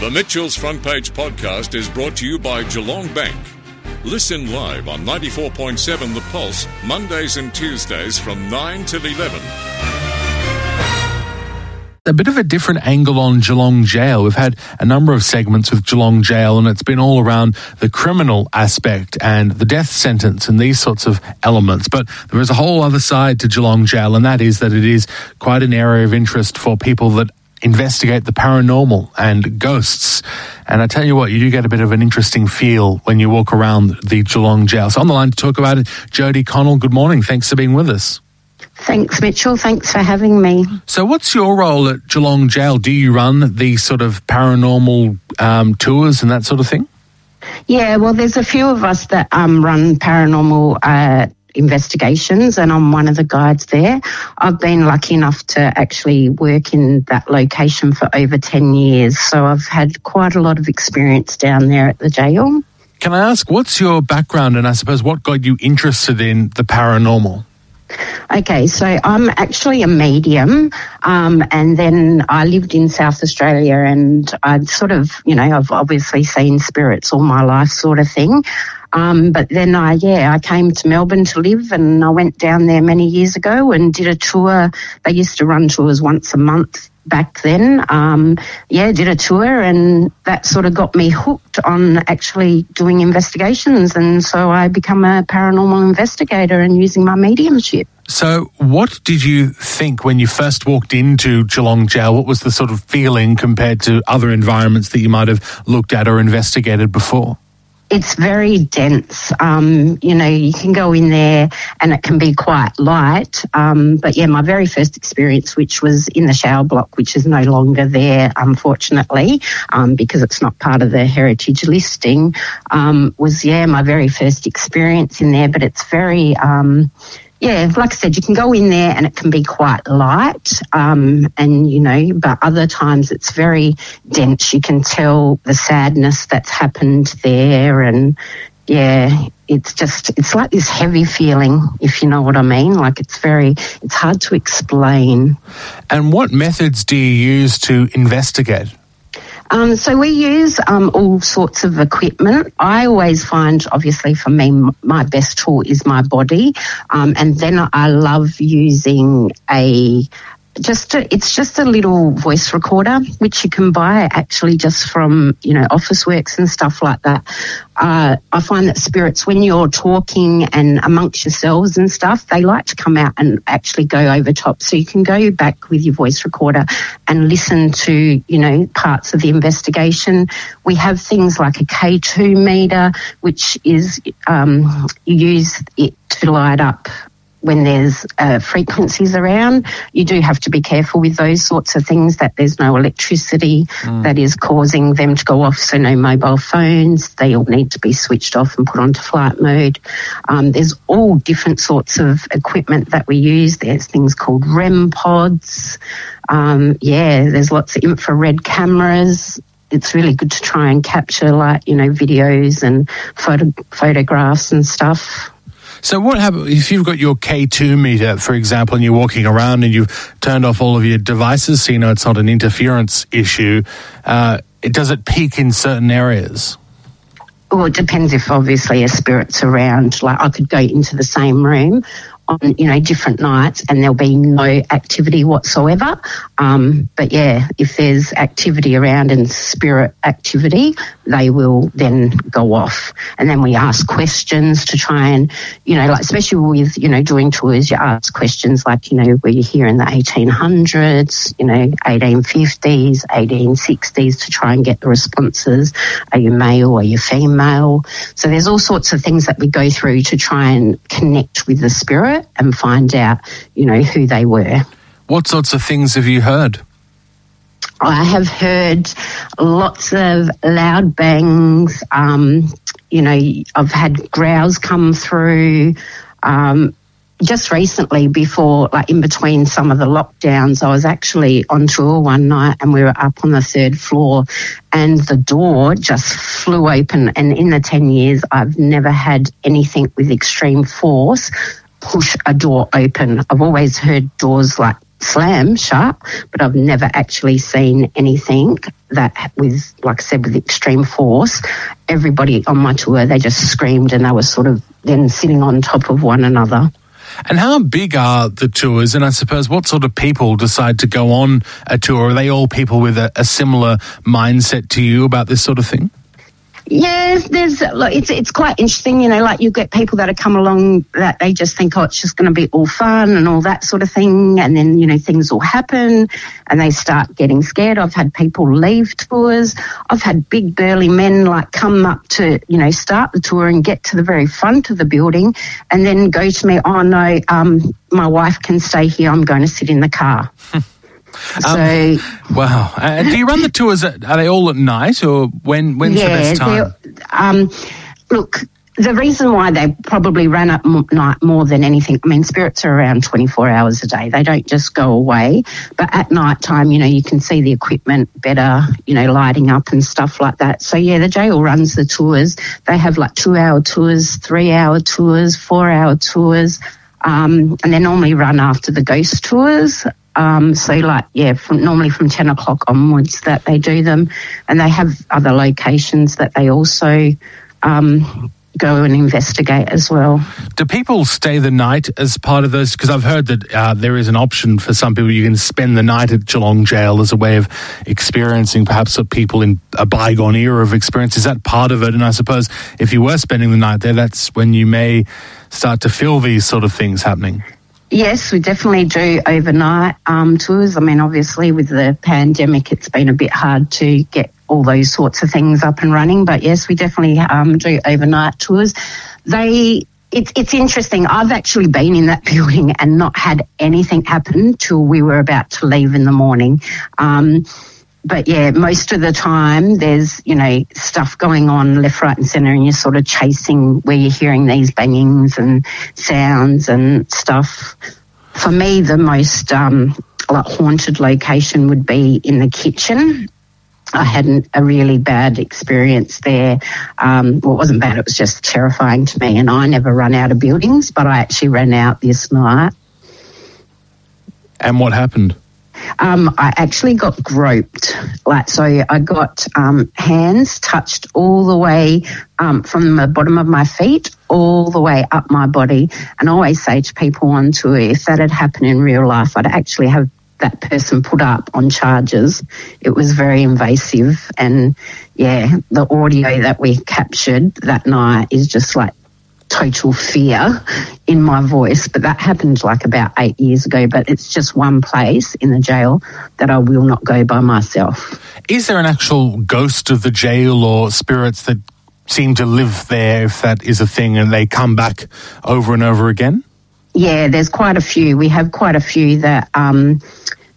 The Mitchell's Front Page podcast is brought to you by Geelong Bank. Listen live on 94.7 The Pulse, Mondays and Tuesdays from 9 till 11. a bit of a different angle on Geelong Jail. We've had a number of segments with Geelong Jail, and it's been all around the criminal aspect and the death sentence and these sorts of elements. But there is a whole other side to Geelong Jail, and that is that it is quite an area of interest for people that investigate the paranormal and ghosts. And I tell you what, you do get a bit of an interesting feel when you walk around the Geelong jail. So on the line to talk about it, Jody Connell, good morning. Thanks for being with us. Thanks, Mitchell. Thanks for having me. So, what's your role at Geelong Jail? Do you run these sort of paranormal um, tours and that sort of thing? Yeah, well, there's a few of us that um, run paranormal uh, investigations, and I'm one of the guides there. I've been lucky enough to actually work in that location for over 10 years, so I've had quite a lot of experience down there at the jail. Can I ask, what's your background, and I suppose what got you interested in the paranormal? Okay, so I'm actually a medium, um, and then I lived in South Australia, and I'd sort of, you know, I've obviously seen spirits all my life, sort of thing. Um, but then I, yeah, I came to Melbourne to live and I went down there many years ago and did a tour. They used to run tours once a month back then. Um, yeah, did a tour and that sort of got me hooked on actually doing investigations. And so I become a paranormal investigator and using my mediumship. So, what did you think when you first walked into Geelong Jail? What was the sort of feeling compared to other environments that you might have looked at or investigated before? It's very dense. Um, you know, you can go in there and it can be quite light. Um, but yeah, my very first experience, which was in the shower block, which is no longer there, unfortunately, um, because it's not part of the heritage listing, um, was yeah, my very first experience in there. But it's very, um, yeah, like I said, you can go in there and it can be quite light, um, and you know, but other times it's very dense. You can tell the sadness that's happened there, and yeah, it's just it's like this heavy feeling, if you know what I mean. Like it's very, it's hard to explain. And what methods do you use to investigate? Um, so we use um, all sorts of equipment. I always find, obviously, for me, my best tool is my body, um, and then I love using a just a, it's just a little voice recorder which you can buy actually just from you know Officeworks and stuff like that. Uh, i find that spirits when you're talking and amongst yourselves and stuff they like to come out and actually go over top. So you can go back with your voice recorder and listen to you know parts of the investigation. We have things like a k2 meter which is um, you use it to light up when there's uh, frequencies around, you do have to be careful with those sorts of things that there's no electricity mm. that is causing them to go off. So no mobile phones, they all need to be switched off and put onto flight mode. Um, there's all different sorts of equipment that we use. There's things called REM pods. Um, yeah, there's lots of infrared cameras it's really good to try and capture like you know videos and photo, photographs and stuff so what happens if you've got your K2 meter, for example, and you're walking around and you've turned off all of your devices, so you know it's not an interference issue? Uh, does it peak in certain areas? Well, it depends if obviously a spirit's around. Like I could go into the same room on you know different nights and there'll be no activity whatsoever. Um, but yeah, if there's activity around and spirit activity, they will then go off. And then we ask questions to try and you know like especially with you know doing tours, you ask questions like you know were you here in the 1800s, you know 1850s, 1860s to try and get the responses. Are you male? Are you female? So there's all sorts of things that we go through to try and connect with the spirit and find out, you know, who they were. What sorts of things have you heard? I have heard lots of loud bangs. Um, you know, I've had growls come through. Um, just recently, before, like in between some of the lockdowns, I was actually on tour one night and we were up on the third floor and the door just flew open. And in the 10 years, I've never had anything with extreme force push a door open. I've always heard doors like slam shut, but I've never actually seen anything that with, like I said, with extreme force. Everybody on my tour, they just screamed and they were sort of then sitting on top of one another. And how big are the tours? And I suppose what sort of people decide to go on a tour? Are they all people with a, a similar mindset to you about this sort of thing? Yeah, there's like it's it's quite interesting, you know. Like you get people that have come along that they just think, oh, it's just going to be all fun and all that sort of thing, and then you know things will happen, and they start getting scared. I've had people leave tours. I've had big burly men like come up to you know start the tour and get to the very front of the building, and then go to me, oh no, um, my wife can stay here. I'm going to sit in the car. Um, so, wow. Uh, do you run the tours? At, are they all at night or when? When's yeah, the best time? Um, look, the reason why they probably run at night more than anything, I mean, spirits are around 24 hours a day. They don't just go away. But at night time, you know, you can see the equipment better, you know, lighting up and stuff like that. So, yeah, the jail runs the tours. They have like two hour tours, three hour tours, four hour tours. Um, and they normally run after the ghost tours. Um, so, like, yeah, from, normally from 10 o'clock onwards that they do them. And they have other locations that they also um, go and investigate as well. Do people stay the night as part of those? Because I've heard that uh, there is an option for some people. You can spend the night at Geelong Jail as a way of experiencing perhaps what people in a bygone era of experience. Is that part of it? And I suppose if you were spending the night there, that's when you may start to feel these sort of things happening. Yes, we definitely do overnight um, tours. I mean, obviously, with the pandemic, it's been a bit hard to get all those sorts of things up and running. But yes, we definitely um, do overnight tours. They it's it's interesting. I've actually been in that building and not had anything happen till we were about to leave in the morning. Um, but yeah, most of the time there's, you know, stuff going on left, right and centre and you're sort of chasing where you're hearing these bangings and sounds and stuff. For me, the most um, like haunted location would be in the kitchen. I had a really bad experience there. Um, well, it wasn't bad, it was just terrifying to me. And I never run out of buildings, but I actually ran out this night. And what happened? Um, I actually got groped. Like, so I got um, hands touched all the way um, from the bottom of my feet all the way up my body. And I always say to people on tour, if that had happened in real life, I'd actually have that person put up on charges. It was very invasive. And yeah, the audio that we captured that night is just like total fear in my voice, but that happened like about eight years ago. But it's just one place in the jail that I will not go by myself. Is there an actual ghost of the jail or spirits that seem to live there, if that is a thing, and they come back over and over again? Yeah, there's quite a few. We have quite a few that. Um,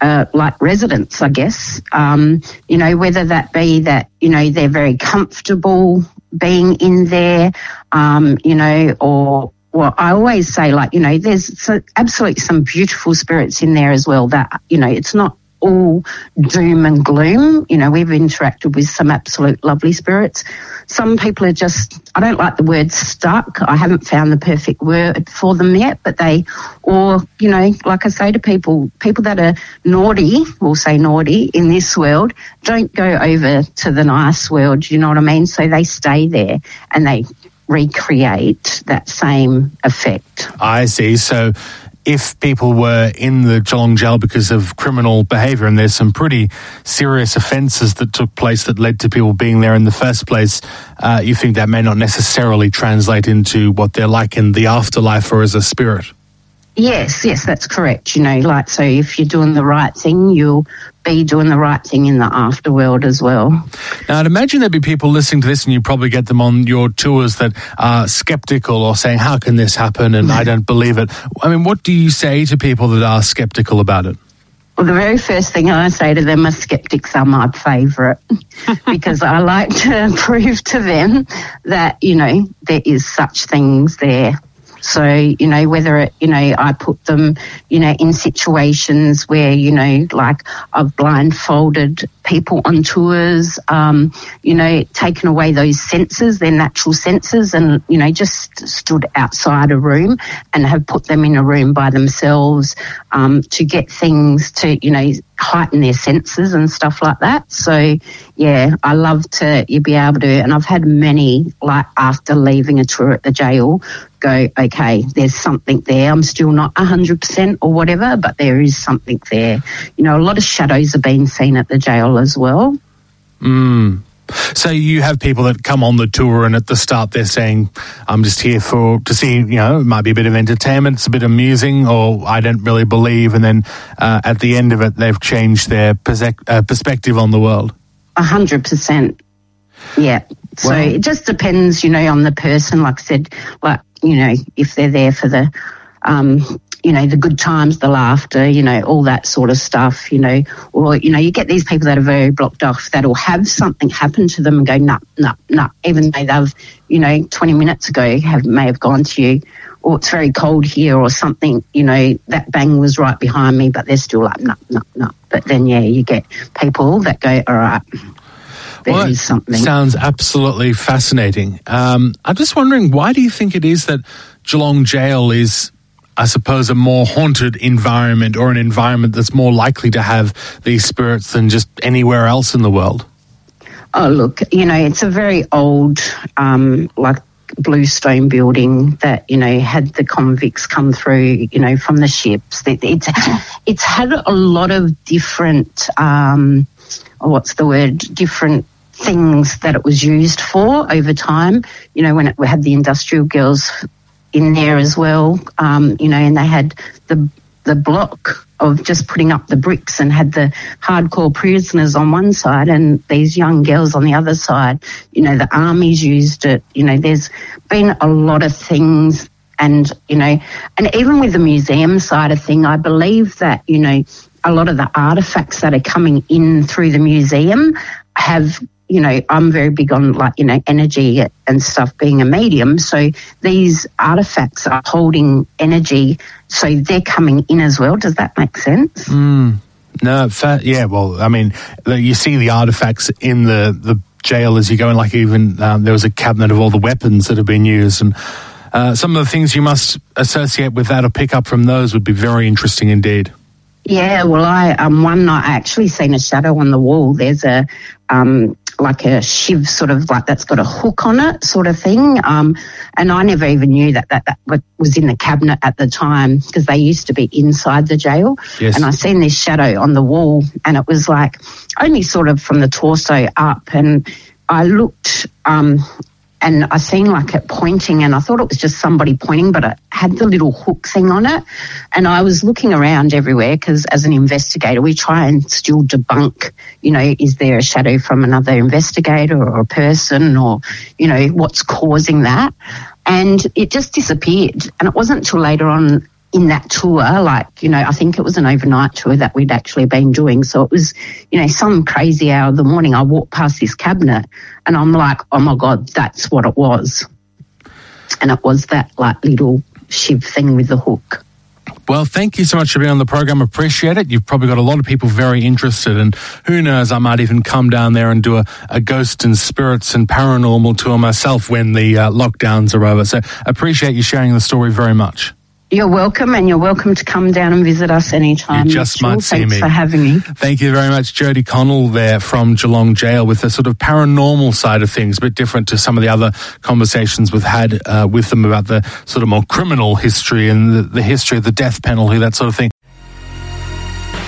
uh, like residents, I guess. Um, you know, whether that be that, you know, they're very comfortable being in there, um, you know, or well, I always say, like, you know, there's absolutely some beautiful spirits in there as well that, you know, it's not all doom and gloom. You know, we've interacted with some absolute lovely spirits. Some people are just, I don't like the word stuck. I haven't found the perfect word for them yet, but they, or, you know, like I say to people, people that are naughty, we'll say naughty in this world, don't go over to the nice world. You know what I mean? So they stay there and they recreate that same effect. I see. So if people were in the Geelong jail because of criminal behaviour, and there's some pretty serious offences that took place that led to people being there in the first place, uh, you think that may not necessarily translate into what they're like in the afterlife or as a spirit? Yes, yes, that's correct. You know, like, so if you're doing the right thing, you'll be doing the right thing in the afterworld as well. Now, I'd imagine there'd be people listening to this and you probably get them on your tours that are skeptical or saying, How can this happen? And I don't believe it. I mean, what do you say to people that are skeptical about it? Well, the very first thing I say to them are skeptics are my favourite because I like to prove to them that, you know, there is such things there. So, you know, whether it, you know, I put them, you know, in situations where, you know, like I've blindfolded people on tours, um, you know, taken away those senses, their natural senses, and, you know, just stood outside a room and have put them in a room by themselves um, to get things to, you know, heighten their senses and stuff like that. So, yeah, I love to you be able to, and I've had many like after leaving a tour at the jail go, okay, there's something there. I'm still not 100% or whatever, but there is something there. You know, a lot of shadows are being seen at the jail as well. Mm. So you have people that come on the tour, and at the start they're saying, "I'm just here for to see, you know, it might be a bit of entertainment, it's a bit amusing, or I don't really believe." And then uh, at the end of it, they've changed their uh, perspective on the world. A hundred percent. Yeah. So well, it just depends, you know, on the person. Like I said, like you know, if they're there for the um, you know, the good times, the laughter, you know, all that sort of stuff, you know, or, you know, you get these people that are very blocked off that'll have something happen to them and go, nah, nah, nah, even though they've, you know, 20 minutes ago have, may have gone to you, or it's very cold here or something, you know, that bang was right behind me, but they're still like, nah, nah, nah. But then, yeah, you get people that go, all right, there well, is something. Sounds absolutely fascinating. Um, I'm just wondering, why do you think it is that Geelong Jail is I suppose, a more haunted environment or an environment that's more likely to have these spirits than just anywhere else in the world? Oh, look, you know, it's a very old, um, like, bluestone building that you know had the convicts come through you know from the ships it's it's had a lot of different um, what's the word different things that it was used for over time you know when it had the industrial girls in there as well, um, you know, and they had the the block of just putting up the bricks and had the hardcore prisoners on one side and these young girls on the other side. You know, the armies used it. You know, there's been a lot of things and, you know, and even with the museum side of thing, I believe that, you know, a lot of the artifacts that are coming in through the museum have you know, I'm very big on like, you know, energy and stuff being a medium. So these artifacts are holding energy. So they're coming in as well. Does that make sense? Mm. No, fa- yeah. Well, I mean, you see the artifacts in the, the jail as you go in, like even um, there was a cabinet of all the weapons that have been used. And uh, some of the things you must associate with that or pick up from those would be very interesting indeed. Yeah, well, I um, one night I actually seen a shadow on the wall. There's a um, like a shiv sort of like that's got a hook on it sort of thing. Um, and I never even knew that that, that was in the cabinet at the time because they used to be inside the jail. Yes. And I seen this shadow on the wall and it was like only sort of from the torso up. And I looked, um, and I seen like it pointing and I thought it was just somebody pointing, but it had the little hook thing on it. And I was looking around everywhere because as an investigator, we try and still debunk, you know, is there a shadow from another investigator or a person or, you know, what's causing that? And it just disappeared. And it wasn't until later on in that tour, like, you know, I think it was an overnight tour that we'd actually been doing. So it was, you know, some crazy hour of the morning. I walked past this cabinet and I'm like, oh my God, that's what it was. And it was that like little shiv thing with the hook. Well, thank you so much for being on the program. Appreciate it. You've probably got a lot of people very interested, and who knows, I might even come down there and do a, a ghost and spirits and paranormal tour myself when the uh, lockdowns are over. So, appreciate you sharing the story very much. You're welcome, and you're welcome to come down and visit us anytime. You just Mitchell. might see Thanks me. for having me. Thank you very much, Jody Connell, there from Geelong Jail, with the sort of paranormal side of things, a bit different to some of the other conversations we've had uh, with them about the sort of more criminal history and the, the history of the death penalty, that sort of thing.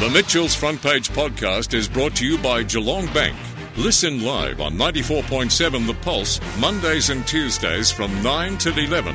The Mitchell's Front Page podcast is brought to you by Geelong Bank. Listen live on 94.7 The Pulse, Mondays and Tuesdays from 9 till 11